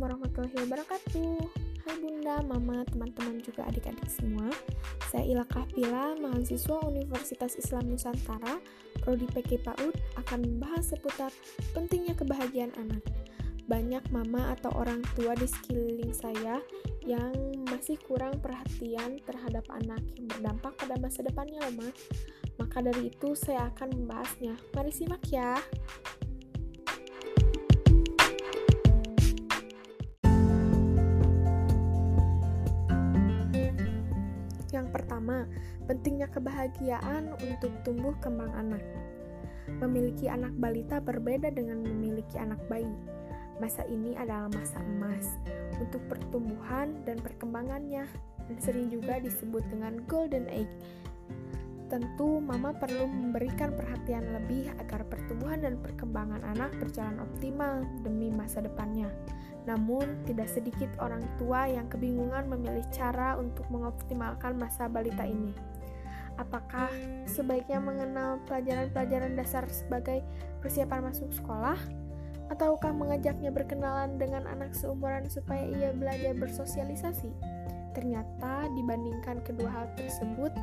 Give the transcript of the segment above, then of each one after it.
Assalamualaikum warahmatullahi wabarakatuh. Hai bunda, mama, teman-teman juga adik-adik semua. Saya Ilakah Pila, mahasiswa Universitas Islam Nusantara Prodi PK PAUD akan membahas seputar pentingnya kebahagiaan anak. Banyak mama atau orang tua di sekeliling saya yang masih kurang perhatian terhadap anak yang berdampak pada masa depannya loh Maka dari itu saya akan membahasnya. Mari simak ya pentingnya kebahagiaan untuk tumbuh kembang anak. Memiliki anak balita berbeda dengan memiliki anak bayi. Masa ini adalah masa emas untuk pertumbuhan dan perkembangannya, dan sering juga disebut dengan golden age. Tentu, mama perlu memberikan perhatian lebih agar pertumbuhan dan perkembangan anak berjalan optimal demi masa depannya. Namun, tidak sedikit orang tua yang kebingungan memilih cara untuk mengoptimalkan masa balita ini. Apakah sebaiknya mengenal pelajaran-pelajaran dasar sebagai persiapan masuk sekolah? Ataukah mengajaknya berkenalan dengan anak seumuran supaya ia belajar bersosialisasi? Ternyata dibandingkan kedua hal tersebut,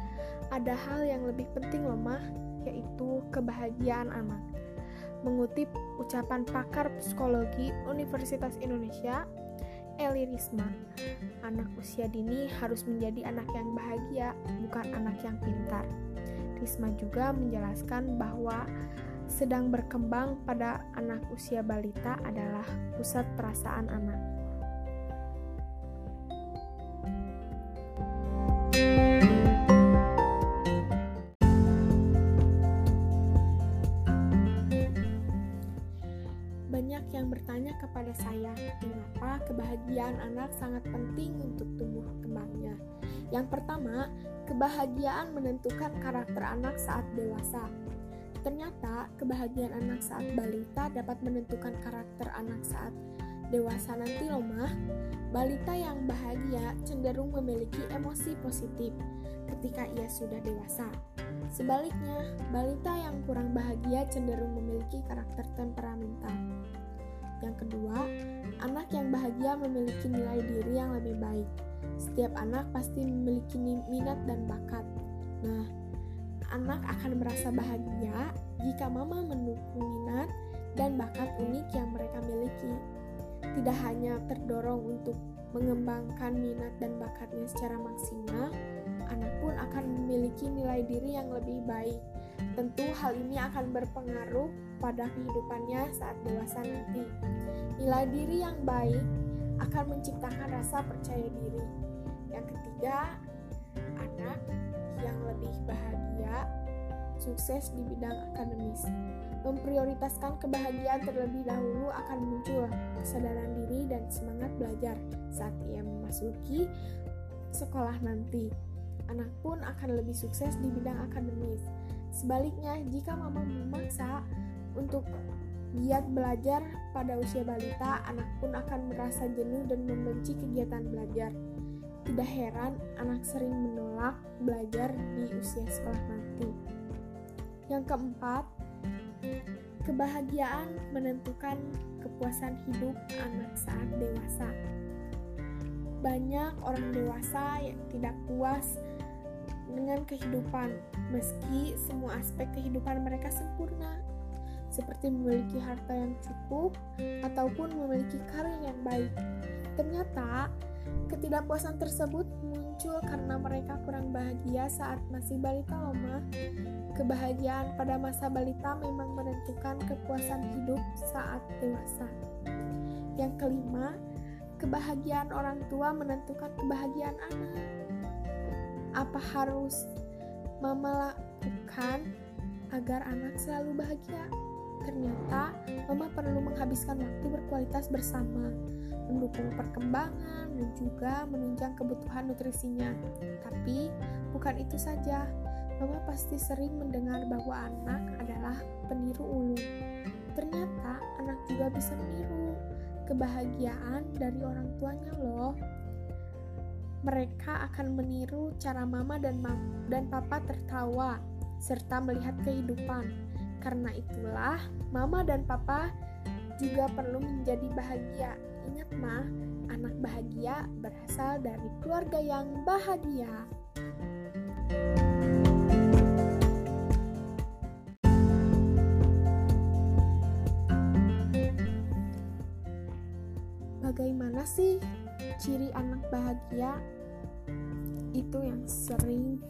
ada hal yang lebih penting lemah, yaitu kebahagiaan anak. Mengutip ucapan pakar psikologi Universitas Indonesia, Eli Risma, anak usia dini harus menjadi anak yang bahagia, bukan anak yang pintar. Risma juga menjelaskan bahwa sedang berkembang pada anak usia balita adalah pusat perasaan anak. Kebahagiaan anak sangat penting untuk tumbuh kembangnya. Yang pertama, kebahagiaan menentukan karakter anak saat dewasa. Ternyata, kebahagiaan anak saat balita dapat menentukan karakter anak saat dewasa nanti loh mah. Balita yang bahagia cenderung memiliki emosi positif ketika ia sudah dewasa. Sebaliknya, balita yang kurang bahagia cenderung memiliki karakter temperamental. Yang kedua, anak yang bahagia memiliki nilai diri yang lebih baik. Setiap anak pasti memiliki minat dan bakat. Nah, anak akan merasa bahagia jika mama mendukung minat dan bakat unik yang mereka miliki. Tidak hanya terdorong untuk mengembangkan minat dan bakatnya secara maksimal, anak pun akan memiliki nilai diri yang lebih baik. Tentu hal ini akan berpengaruh pada kehidupannya saat dewasa nanti. Nilai diri yang baik akan menciptakan rasa percaya diri. Yang ketiga, anak yang lebih bahagia, sukses di bidang akademis. Memprioritaskan kebahagiaan terlebih dahulu akan muncul kesadaran diri dan semangat belajar saat ia memasuki sekolah nanti anak pun akan lebih sukses di bidang akademis. Sebaliknya, jika mama memaksa untuk giat belajar pada usia balita, anak pun akan merasa jenuh dan membenci kegiatan belajar. Tidak heran anak sering menolak belajar di usia sekolah nanti. Yang keempat, kebahagiaan menentukan kepuasan hidup anak saat dewasa. Banyak orang dewasa yang tidak puas dengan kehidupan, meski semua aspek kehidupan mereka sempurna, seperti memiliki harta yang cukup ataupun memiliki karir yang baik. Ternyata, ketidakpuasan tersebut muncul karena mereka kurang bahagia saat masih balita lama. Kebahagiaan pada masa balita memang menentukan kepuasan hidup saat dewasa. Yang kelima, kebahagiaan orang tua menentukan kebahagiaan anak apa harus mama lakukan agar anak selalu bahagia? Ternyata mama perlu menghabiskan waktu berkualitas bersama, mendukung perkembangan dan juga menunjang kebutuhan nutrisinya. Tapi bukan itu saja, mama pasti sering mendengar bahwa anak adalah peniru ulung. Ternyata anak juga bisa meniru kebahagiaan dari orang tuanya loh mereka akan meniru cara mama dan mam dan papa tertawa serta melihat kehidupan. Karena itulah, mama dan papa juga perlu menjadi bahagia, ingat mah, anak bahagia berasal dari keluarga yang bahagia. Bagaimana sih ciri anak bahagia? Itu yang sering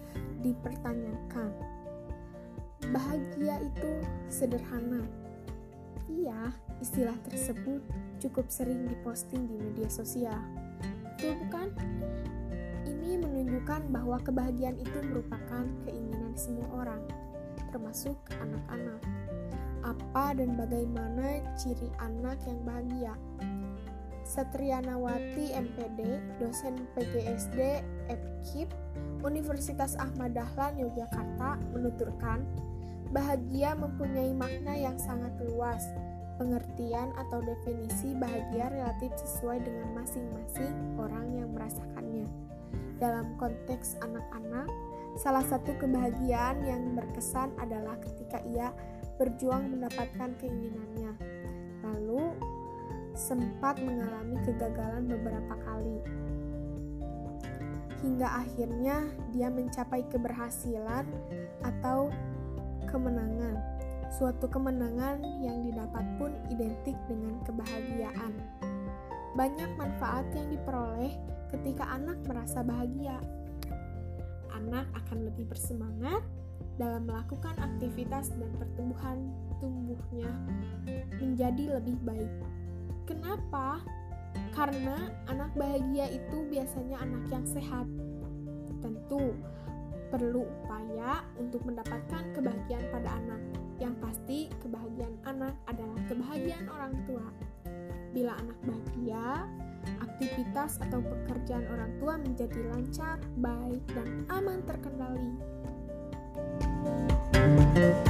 dipertanyakan. Bahagia itu sederhana. Iya, istilah tersebut cukup sering diposting di media sosial. Betul bukan? Ini menunjukkan bahwa kebahagiaan itu merupakan keinginan semua orang, termasuk anak-anak. Apa dan bagaimana ciri anak yang bahagia? Satrianawati MPD, dosen PGSD FKIP, Universitas Ahmad Dahlan Yogyakarta menuturkan, bahagia mempunyai makna yang sangat luas. Pengertian atau definisi bahagia relatif sesuai dengan masing-masing orang yang merasakannya. Dalam konteks anak-anak, salah satu kebahagiaan yang berkesan adalah ketika ia berjuang mendapatkan keinginannya. Lalu, sempat mengalami kegagalan beberapa kali. Hingga akhirnya dia mencapai keberhasilan atau kemenangan. Suatu kemenangan yang didapat pun identik dengan kebahagiaan. Banyak manfaat yang diperoleh ketika anak merasa bahagia. Anak akan lebih bersemangat dalam melakukan aktivitas dan pertumbuhan tumbuhnya menjadi lebih baik. Kenapa? Karena anak bahagia itu biasanya anak yang sehat. Tentu perlu upaya untuk mendapatkan kebahagiaan pada anak. Yang pasti, kebahagiaan anak adalah kebahagiaan orang tua. Bila anak bahagia, aktivitas atau pekerjaan orang tua menjadi lancar, baik, dan aman terkendali. Ciri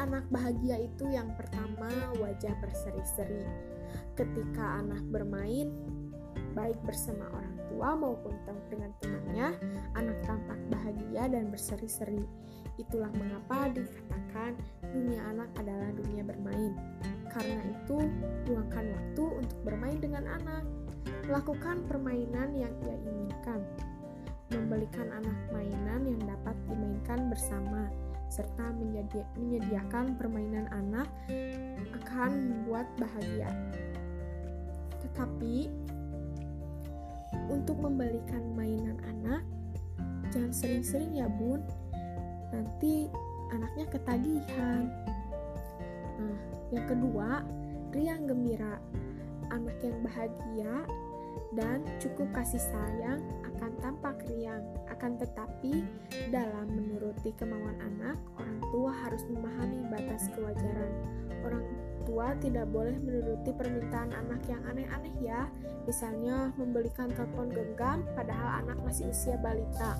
anak bahagia itu yang pertama wajah berseri-seri. Ketika anak bermain, baik bersama orang tua maupun dengan temannya, anak tampak bahagia dan berseri-seri. Itulah mengapa dikatakan dunia anak adalah dunia bermain. Karena itu, luangkan waktu untuk bermain dengan anak. Lakukan permainan yang ia inginkan. Membelikan anak mainan yang dapat dimainkan bersama serta menyediakan permainan anak akan membuat bahagia. Tetapi untuk membalikan mainan anak jangan sering-sering ya bun. Nanti anaknya ketagihan. Nah yang kedua riang gembira. Anak yang bahagia dan cukup kasih sayang akan tampak riang. Akan tetapi, dalam menuruti kemauan anak, orang tua harus memahami batas kewajaran. Orang tua tidak boleh menuruti permintaan anak yang aneh-aneh ya. Misalnya membelikan telepon genggam padahal anak masih usia balita.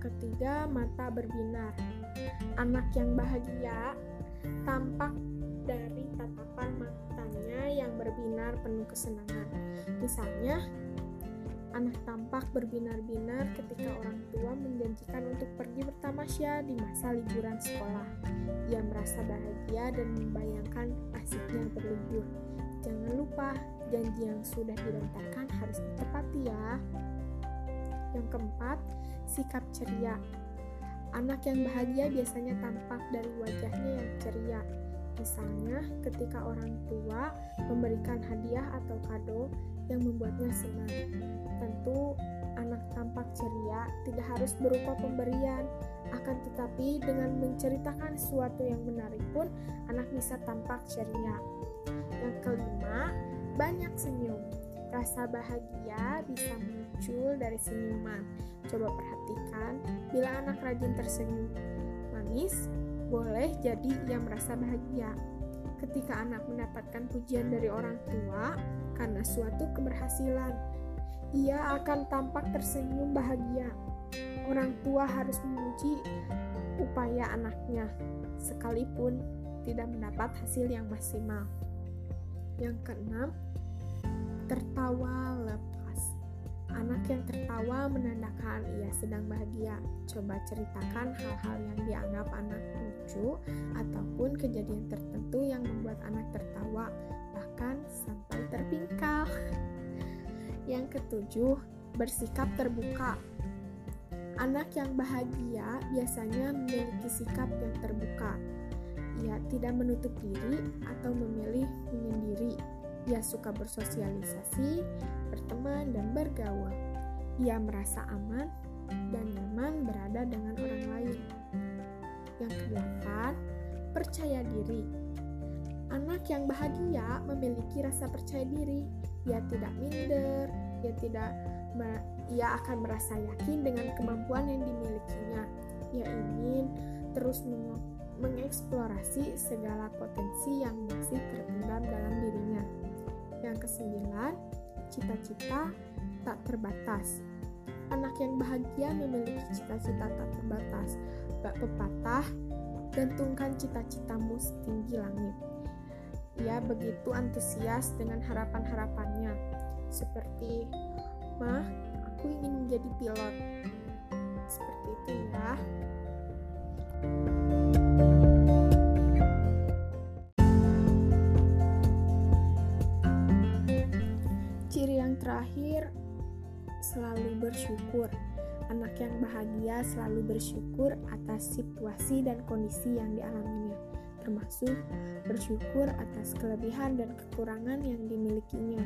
Ketiga, mata berbinar. Anak yang bahagia tampak dari tatapan matanya yang berbinar penuh kesenangan. Misalnya, anak tampak berbinar-binar ketika orang tua menjanjikan untuk pergi bertamasya di masa liburan sekolah. Ia merasa bahagia dan membayangkan asiknya berlibur. Jangan lupa, janji yang sudah dilontarkan harus ditepati ya. Yang keempat, sikap ceria. Anak yang bahagia biasanya tampak dari wajahnya yang ceria. Misalnya, ketika orang tua memberikan hadiah atau kado yang membuatnya senang. Tentu, anak tampak ceria tidak harus berupa pemberian, akan tetapi dengan menceritakan sesuatu yang menarik pun anak bisa tampak ceria. Yang kelima, banyak senyum. Rasa bahagia bisa muncul dari senyuman. Coba perhatikan, bila anak rajin tersenyum manis, boleh jadi ia merasa bahagia. Ketika anak mendapatkan pujian dari orang tua karena suatu keberhasilan, ia akan tampak tersenyum bahagia. Orang tua harus memuji upaya anaknya, sekalipun tidak mendapat hasil yang maksimal. Yang keenam, Tertawa lepas. Anak yang tertawa menandakan ia sedang bahagia. Coba ceritakan hal-hal yang dianggap anak lucu ataupun kejadian tertentu yang membuat anak tertawa, bahkan sampai terpingkal. Yang ketujuh, bersikap terbuka. Anak yang bahagia biasanya memiliki sikap yang terbuka. Ia tidak menutup diri atau memilih menyendiri. Ia suka bersosialisasi, berteman, dan bergaul. Ia merasa aman dan nyaman berada dengan orang lain. Yang kedelapan, percaya diri. Anak yang bahagia memiliki rasa percaya diri. Ia tidak minder, ia tidak ia akan merasa yakin dengan kemampuan yang dimilikinya. Ia ingin terus mengeksplorasi segala potensi yang masih terpendam dalam dirinya. Yang kesembilan, cita-cita tak terbatas. Anak yang bahagia memiliki cita-cita tak terbatas. Bak pepatah, gantungkan cita-citamu setinggi langit. Ia begitu antusias dengan harapan-harapannya, seperti Mah, aku ingin menjadi pilot. Seperti itu ya. Ciri yang terakhir, selalu bersyukur. Anak yang bahagia selalu bersyukur atas situasi dan kondisi yang dialaminya termasuk bersyukur atas kelebihan dan kekurangan yang dimilikinya.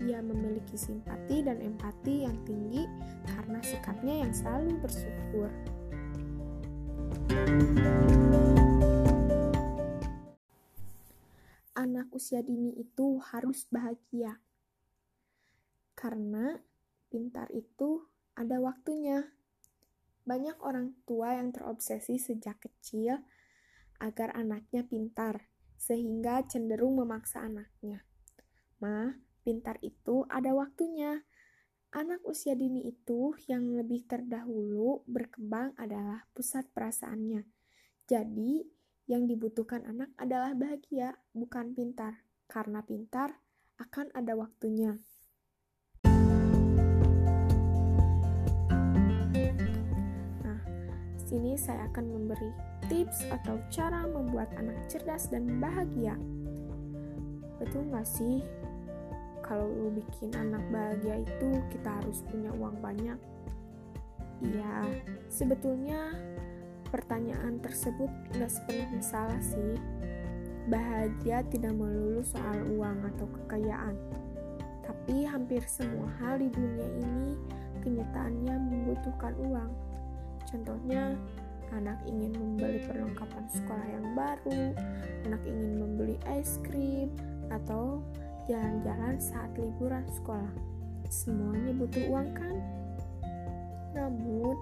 Ia memiliki simpati dan empati yang tinggi karena sikapnya yang selalu bersyukur. Anak usia dini itu harus bahagia, karena pintar itu ada waktunya. Banyak orang tua yang terobsesi sejak kecil agar anaknya pintar, sehingga cenderung memaksa anaknya. Ma, pintar itu ada waktunya. Anak usia dini itu yang lebih terdahulu berkembang adalah pusat perasaannya. Jadi, yang dibutuhkan anak adalah bahagia, bukan pintar. Karena pintar akan ada waktunya. Sini saya akan memberi tips atau cara membuat anak cerdas dan bahagia. Betul nggak sih? Kalau lu bikin anak bahagia itu kita harus punya uang banyak. Iya, sebetulnya pertanyaan tersebut nggak sepenuhnya salah sih. Bahagia tidak melulu soal uang atau kekayaan. Tapi hampir semua hal di dunia ini kenyataannya membutuhkan uang. Contohnya, anak ingin membeli perlengkapan sekolah yang baru, anak ingin membeli es krim, atau jalan-jalan saat liburan sekolah. Semuanya butuh uang kan? Namun,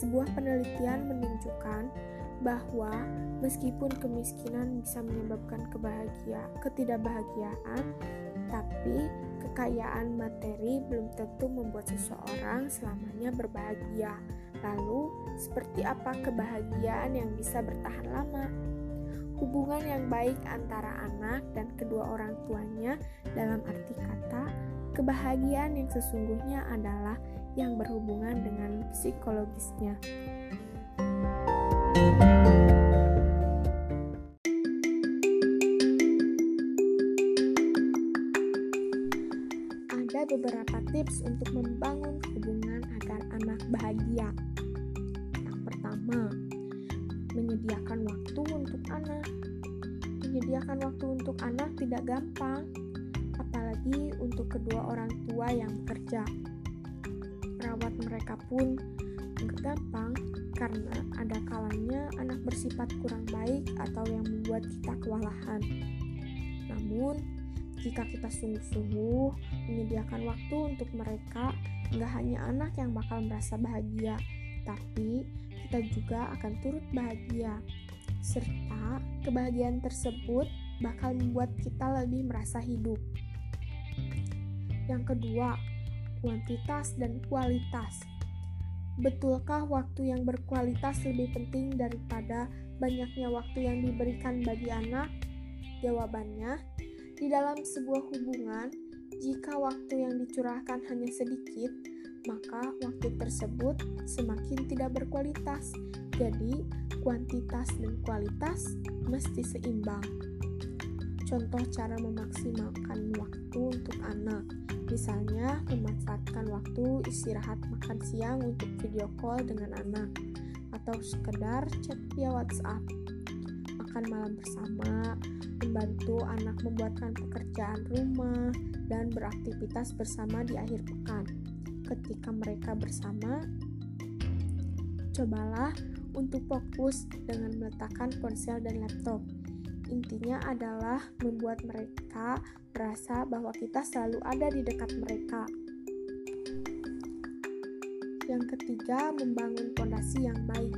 sebuah penelitian menunjukkan bahwa meskipun kemiskinan bisa menyebabkan kebahagia, ketidakbahagiaan, tapi kekayaan materi belum tentu membuat seseorang selamanya berbahagia. Lalu, seperti apa kebahagiaan yang bisa bertahan lama? Hubungan yang baik antara anak dan kedua orang tuanya, dalam arti kata, kebahagiaan yang sesungguhnya adalah yang berhubungan dengan psikologisnya. Ada karena ada kalanya anak bersifat kurang baik atau yang membuat kita kewalahan. Namun, jika kita sungguh-sungguh menyediakan waktu untuk mereka, nggak hanya anak yang bakal merasa bahagia, tapi kita juga akan turut bahagia, serta kebahagiaan tersebut bakal membuat kita lebih merasa hidup. Yang kedua, kuantitas dan kualitas. Betulkah waktu yang berkualitas lebih penting daripada banyaknya waktu yang diberikan bagi anak? Jawabannya, di dalam sebuah hubungan, Jika waktu yang dicurahkan hanya sedikit, maka waktu tersebut semakin tidak berkualitas. Jadi, kuantitas dan kualitas mesti seimbang. Contoh cara memaksimalkan waktu untuk anak, misalnya memanfaatkan waktu istirahat makan siang untuk video call dengan anak, atau sekedar chat via WhatsApp, makan malam bersama, membantu anak membuatkan pekerjaan rumah, dan beraktivitas bersama di akhir pekan. Ketika mereka bersama, cobalah untuk fokus dengan meletakkan ponsel dan laptop. Intinya adalah membuat mereka merasa bahwa kita selalu ada di dekat mereka. Yang ketiga, membangun fondasi yang baik.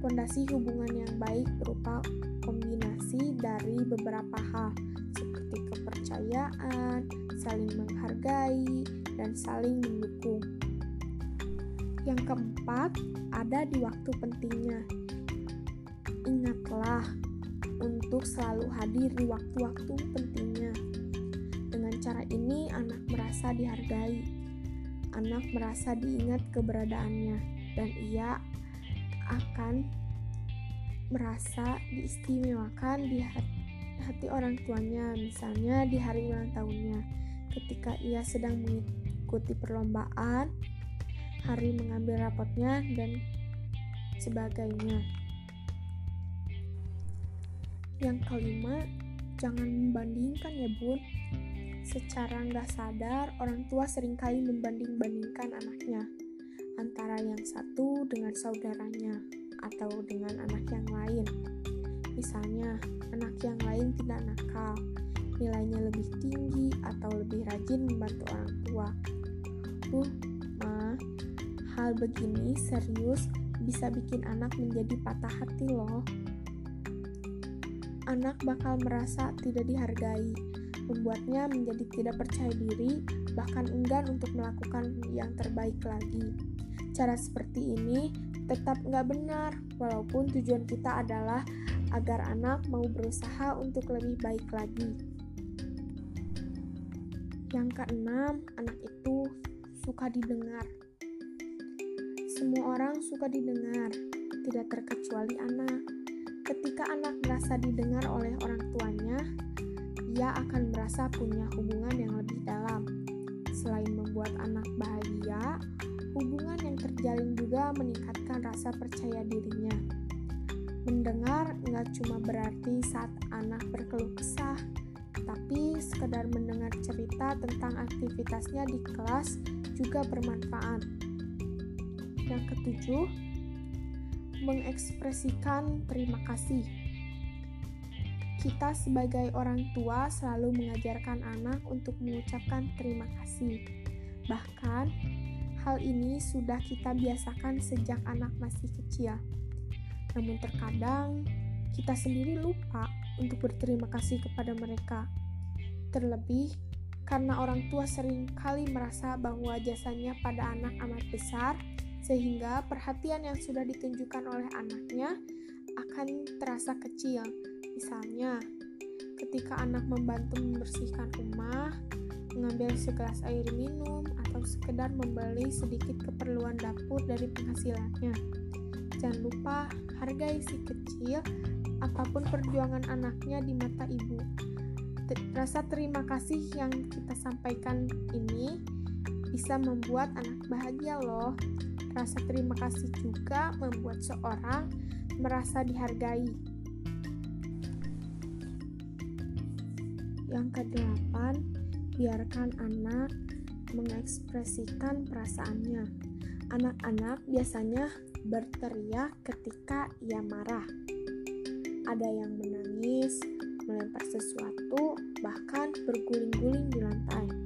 Fondasi hubungan yang baik berupa kombinasi dari beberapa hal, seperti kepercayaan, saling menghargai, dan saling mendukung. Yang keempat, ada di waktu pentingnya. Ingatlah untuk selalu hadir di waktu-waktu pentingnya. Dengan cara ini, anak merasa dihargai. Anak merasa diingat keberadaannya, dan ia akan merasa diistimewakan di hati, orang tuanya, misalnya di hari ulang tahunnya, ketika ia sedang mengikuti perlombaan, hari mengambil rapotnya, dan sebagainya. Yang kelima, jangan membandingkan ya bun. Secara nggak sadar, orang tua sering kali membanding-bandingkan anaknya antara yang satu dengan saudaranya atau dengan anak yang lain. Misalnya, anak yang lain tidak nakal, nilainya lebih tinggi atau lebih rajin membantu orang tua. Uh, ma, hal begini serius bisa bikin anak menjadi patah hati loh. Anak bakal merasa tidak dihargai, membuatnya menjadi tidak percaya diri, bahkan enggan untuk melakukan yang terbaik lagi. Cara seperti ini tetap nggak benar, walaupun tujuan kita adalah agar anak mau berusaha untuk lebih baik lagi. Yang keenam, anak itu suka didengar. Semua orang suka didengar, tidak terkecuali anak. Ketika anak merasa didengar oleh orang tuanya, ia akan merasa punya hubungan yang lebih dalam. Selain membuat anak bahagia, hubungan yang terjalin juga meningkatkan rasa percaya dirinya. Mendengar nggak cuma berarti saat anak berkeluh kesah, tapi sekedar mendengar cerita tentang aktivitasnya di kelas juga bermanfaat. Yang ketujuh, mengekspresikan terima kasih. Kita sebagai orang tua selalu mengajarkan anak untuk mengucapkan terima kasih. Bahkan, hal ini sudah kita biasakan sejak anak masih kecil. Namun terkadang kita sendiri lupa untuk berterima kasih kepada mereka. Terlebih karena orang tua sering kali merasa bahwa jasanya pada anak amat besar, sehingga perhatian yang sudah ditunjukkan oleh anaknya akan terasa kecil. Misalnya, ketika anak membantu membersihkan rumah, mengambil segelas air minum, atau sekedar membeli sedikit keperluan dapur dari penghasilannya. Jangan lupa hargai si kecil apa pun perjuangan anaknya di mata ibu. Rasa terima kasih yang kita sampaikan ini bisa membuat anak bahagia loh. Rasa terima kasih juga membuat seorang merasa dihargai. Yang kedelapan, biarkan anak mengekspresikan perasaannya. Anak-anak biasanya berteriak ketika ia marah. Ada yang menangis, melempar sesuatu, bahkan berguling-guling di lantai.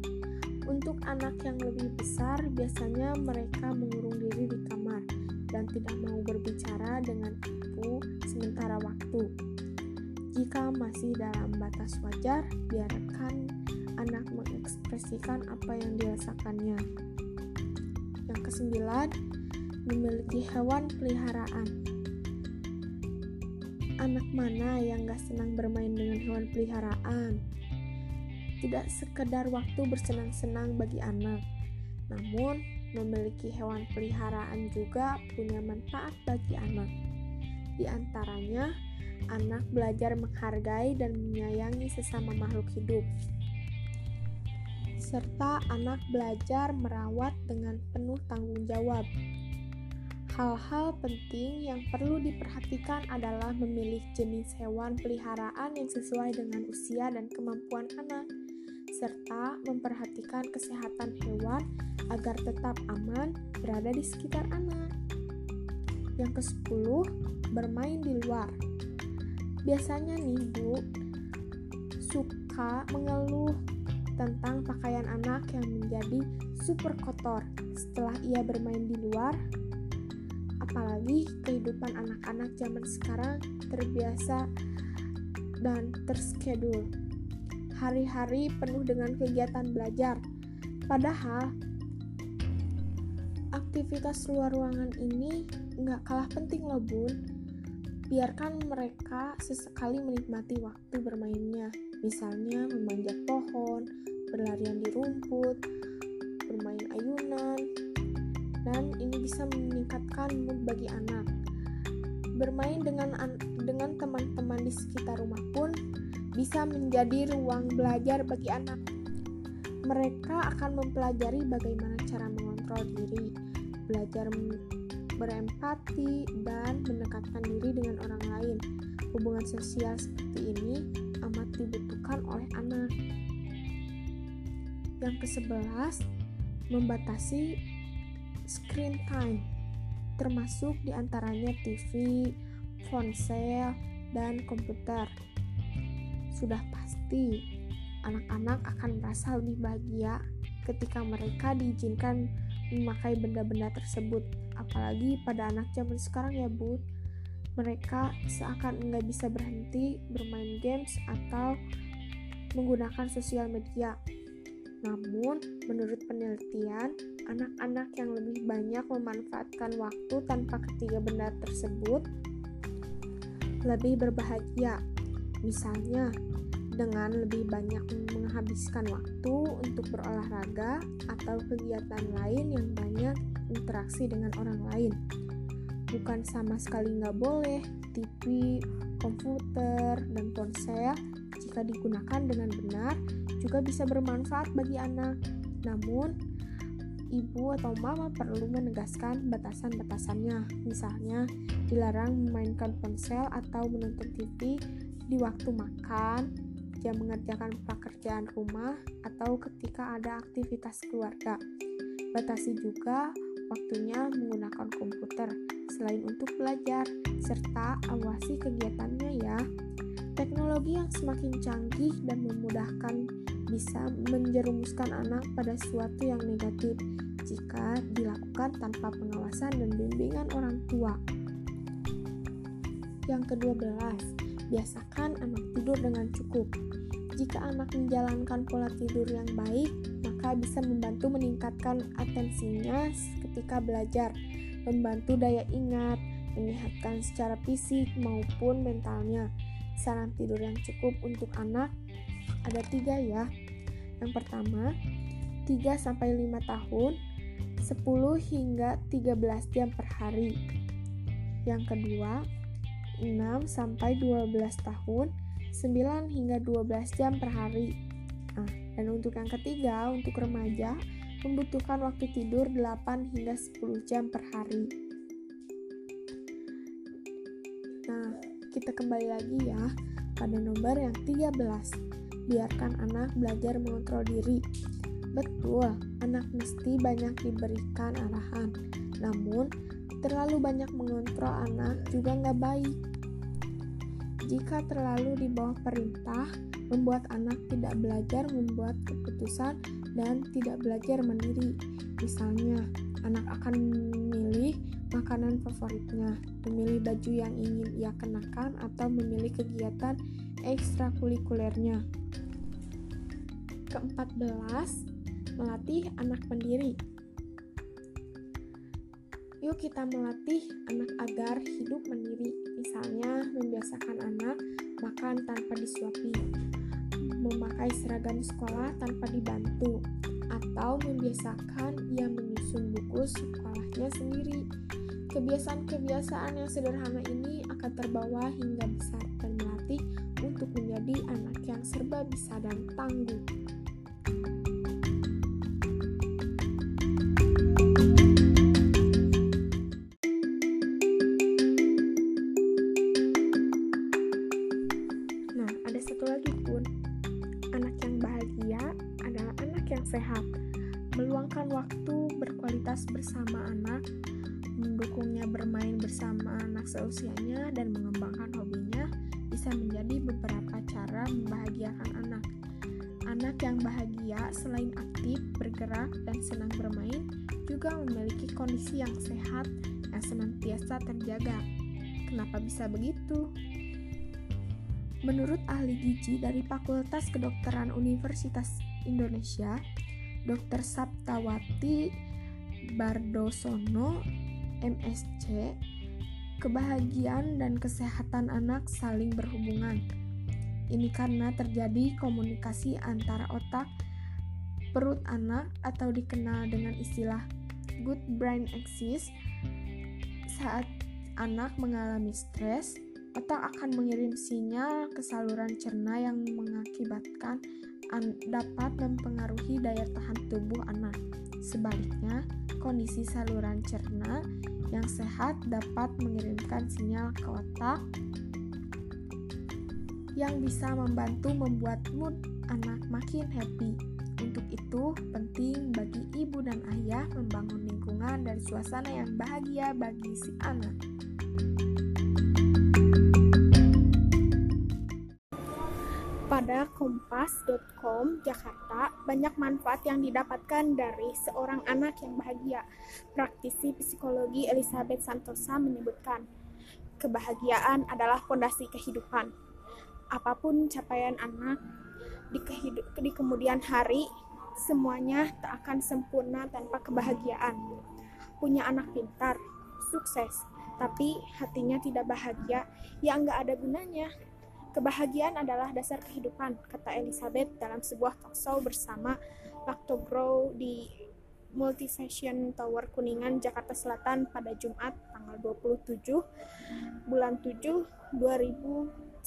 Untuk anak yang lebih besar, biasanya mereka mengurung diri di kamar dan tidak mau berbicara dengan ibu sementara waktu. Jika masih dalam batas wajar, biarkan anak mengekspresikan apa yang dirasakannya. Yang kesembilan, memiliki hewan peliharaan. Anak mana yang gak senang bermain dengan hewan peliharaan? Tidak sekedar waktu bersenang-senang bagi anak, namun memiliki hewan peliharaan juga punya manfaat bagi anak. Di antaranya, anak belajar menghargai dan menyayangi sesama makhluk hidup, serta anak belajar merawat dengan penuh tanggung jawab. Hal-hal penting yang perlu diperhatikan adalah memilih jenis hewan peliharaan yang sesuai dengan usia dan kemampuan anak, serta memperhatikan kesehatan hewan agar tetap aman berada di sekitar anak. Yang ke-10, bermain di luar. Biasanya nih, Bu, suka mengeluh tentang pakaian anak yang menjadi super kotor setelah ia bermain di luar apalagi kehidupan anak-anak zaman sekarang terbiasa dan terskedul. Hari-hari penuh dengan kegiatan belajar. Padahal, aktivitas luar ruangan ini nggak kalah penting loh bun. Biarkan mereka sesekali menikmati waktu bermainnya. Misalnya memanjat pohon, berlarian di rumput, bermain ayunan, dan ini bisa meningkatkan mood bagi anak. Bermain dengan dengan teman-teman di sekitar rumah pun bisa menjadi ruang belajar bagi anak. Mereka akan mempelajari bagaimana cara mengontrol diri, belajar berempati, dan mendekatkan diri dengan orang lain. Hubungan sosial seperti ini amat dibutuhkan oleh anak. Yang ke-11, membatasi screen time, termasuk di antaranya TV, ponsel, dan komputer. Sudah pasti, anak-anak akan merasa lebih bahagia ketika mereka diizinkan memakai benda-benda tersebut. Apalagi pada anak zaman sekarang ya, Bu. Mereka seakan nggak bisa berhenti bermain games atau menggunakan sosial media. Namun, menurut penelitian, anak-anak yang lebih banyak memanfaatkan waktu tanpa ketiga benda tersebut lebih berbahagia. Misalnya, dengan lebih banyak menghabiskan waktu untuk berolahraga atau kegiatan lain yang banyak interaksi dengan orang lain. Bukan sama sekali nggak boleh TV, komputer, dan ponsel jika digunakan dengan benar juga bisa bermanfaat bagi anak. Namun, ibu atau mama perlu menegaskan batasan-batasannya. Misalnya, dilarang memainkan ponsel atau menonton TV di waktu makan, jam mengerjakan pekerjaan rumah, atau ketika ada aktivitas keluarga. Batasi juga waktunya menggunakan komputer selain untuk belajar, serta awasi kegiatannya ya. Teknologi yang semakin canggih dan memudahkan bisa menjerumuskan anak pada sesuatu yang negatif jika dilakukan tanpa pengawasan dan bimbingan orang tua. Yang kedua belas, biasakan anak tidur dengan cukup. Jika anak menjalankan pola tidur yang baik, maka bisa membantu meningkatkan atensinya ketika belajar, membantu daya ingat, menyehatkan secara fisik maupun mentalnya. Saran tidur yang cukup untuk anak ada tiga ya. Yang pertama, 3-5 tahun, 10 hingga 13 jam per hari. Yang kedua, 6-12 tahun, 9 hingga 12 jam per hari. Nah, dan untuk yang ketiga, untuk remaja, membutuhkan waktu tidur 8 hingga 10 jam per hari. Nah, kita kembali lagi ya pada nomor yang 13 biarkan anak belajar mengontrol diri. Betul, anak mesti banyak diberikan arahan, namun terlalu banyak mengontrol anak juga nggak baik. Jika terlalu di bawah perintah, membuat anak tidak belajar membuat keputusan dan tidak belajar mandiri. Misalnya, anak akan memilih makanan favoritnya, memilih baju yang ingin ia kenakan, atau memilih kegiatan ekstrakurikulernya. Keempat-belas, melatih anak pendiri. Yuk kita melatih anak agar hidup mandiri. Misalnya, membiasakan anak makan tanpa disuapi, memakai seragam sekolah tanpa dibantu, atau membiasakan ia menyusun buku sekolahnya sendiri. Kebiasaan-kebiasaan yang sederhana ini akan terbawa hingga besar dan melatih untuk menjadi anak yang serba bisa dan tangguh. Menurut ahli gizi dari Fakultas Kedokteran Universitas Indonesia, Dr. Saptawati Bardosono, MSc, kebahagiaan dan kesehatan anak saling berhubungan. Ini karena terjadi komunikasi antara otak, perut anak atau dikenal dengan istilah good brain axis. Saat anak mengalami stres, otak akan mengirim sinyal ke saluran cerna yang mengakibatkan dapat mempengaruhi daya tahan tubuh anak. Sebaliknya, kondisi saluran cerna yang sehat dapat mengirimkan sinyal ke otak yang bisa membantu membuat mood anak makin happy. Untuk itu, penting bagi ibu dan ayah membangun lingkungan dan suasana yang bahagia bagi si anak. Pada kompas.com Jakarta, banyak manfaat yang didapatkan dari seorang anak yang bahagia. Praktisi psikologi Elizabeth Santosa menyebutkan, kebahagiaan adalah fondasi kehidupan. Apa pun capaian anak di, kehidup, di kemudian hari, semuanya tak akan sempurna tanpa kebahagiaan. Punya anak pintar, sukses, tapi hatinya tidak bahagia, ya nggak ada gunanya Kebahagiaan adalah dasar kehidupan, kata Elizabeth dalam sebuah talkshow bersama Grow di Multifashion Tower Kuningan, Jakarta Selatan pada Jumat tanggal 27 bulan 7 2019.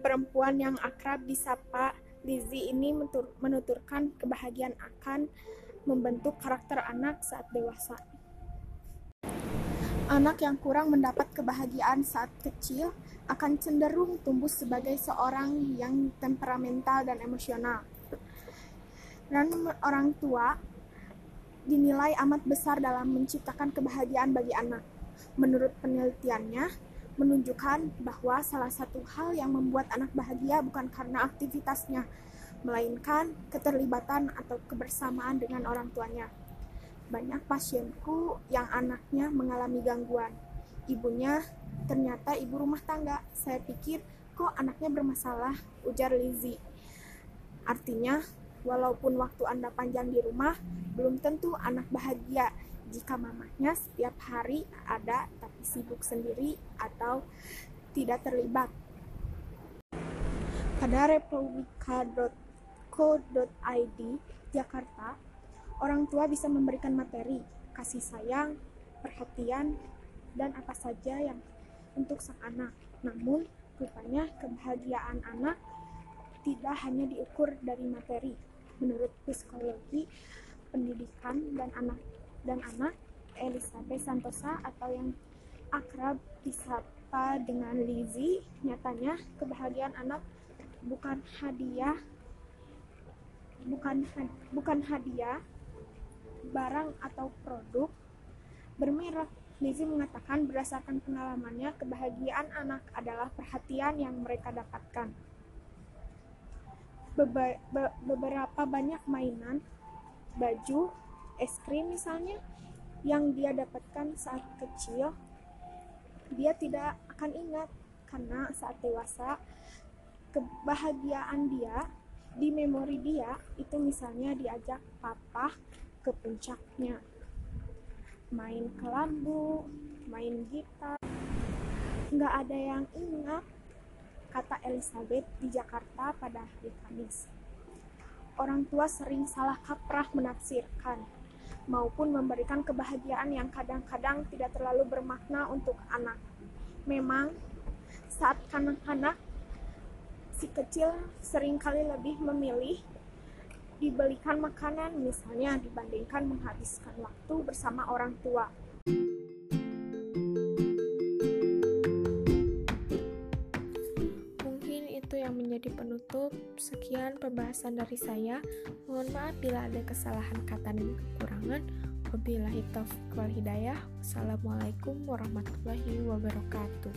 Perempuan yang akrab disapa Lizzie ini menuturkan kebahagiaan akan membentuk karakter anak saat dewasa. Anak yang kurang mendapat kebahagiaan saat kecil akan cenderung tumbuh sebagai seorang yang temperamental dan emosional. Dan orang tua dinilai amat besar dalam menciptakan kebahagiaan bagi anak. Menurut penelitiannya, menunjukkan bahwa salah satu hal yang membuat anak bahagia bukan karena aktivitasnya, melainkan keterlibatan atau kebersamaan dengan orang tuanya banyak pasienku yang anaknya mengalami gangguan. Ibunya ternyata ibu rumah tangga. Saya pikir, kok anaknya bermasalah, ujar Lizzie. Artinya, walaupun waktu Anda panjang di rumah, belum tentu anak bahagia jika mamanya setiap hari ada tapi sibuk sendiri atau tidak terlibat. Pada republika.co.id Jakarta, Orang tua bisa memberikan materi, kasih sayang, perhatian, dan apa saja yang untuk sang anak. Namun, rupanya kebahagiaan anak tidak hanya diukur dari materi. Menurut psikologi pendidikan dan anak dan anak Elizabeth Santosa atau yang akrab disapa dengan Lizzie, nyatanya kebahagiaan anak bukan hadiah bukan bukan hadiah barang atau produk bermerek. Lizzie mengatakan berdasarkan pengalamannya, kebahagiaan anak adalah perhatian yang mereka dapatkan. Beba be beberapa banyak mainan, baju, es krim misalnya, yang dia dapatkan saat kecil, dia tidak akan ingat karena saat dewasa kebahagiaan dia di memori dia itu misalnya diajak papa ke puncaknya main kelambu main gitar nggak ada yang ingat kata Elizabeth di Jakarta pada hari Kamis. Orang tua sering salah kaprah menafsirkan maupun memberikan kebahagiaan yang kadang-kadang tidak terlalu bermakna untuk anak. Memang, saat kanak-kanak, si kecil sering kali lebih memilih dibelikan makanan misalnya dibandingkan menghabiskan waktu bersama orang tua. Mungkin itu yang menjadi penutup. Sekian pembahasan dari saya. Mohon maaf bila ada kesalahan kata dan kekurangan. Wabillahi taufiq wal hidayah. Wassalamualaikum warahmatullahi wabarakatuh.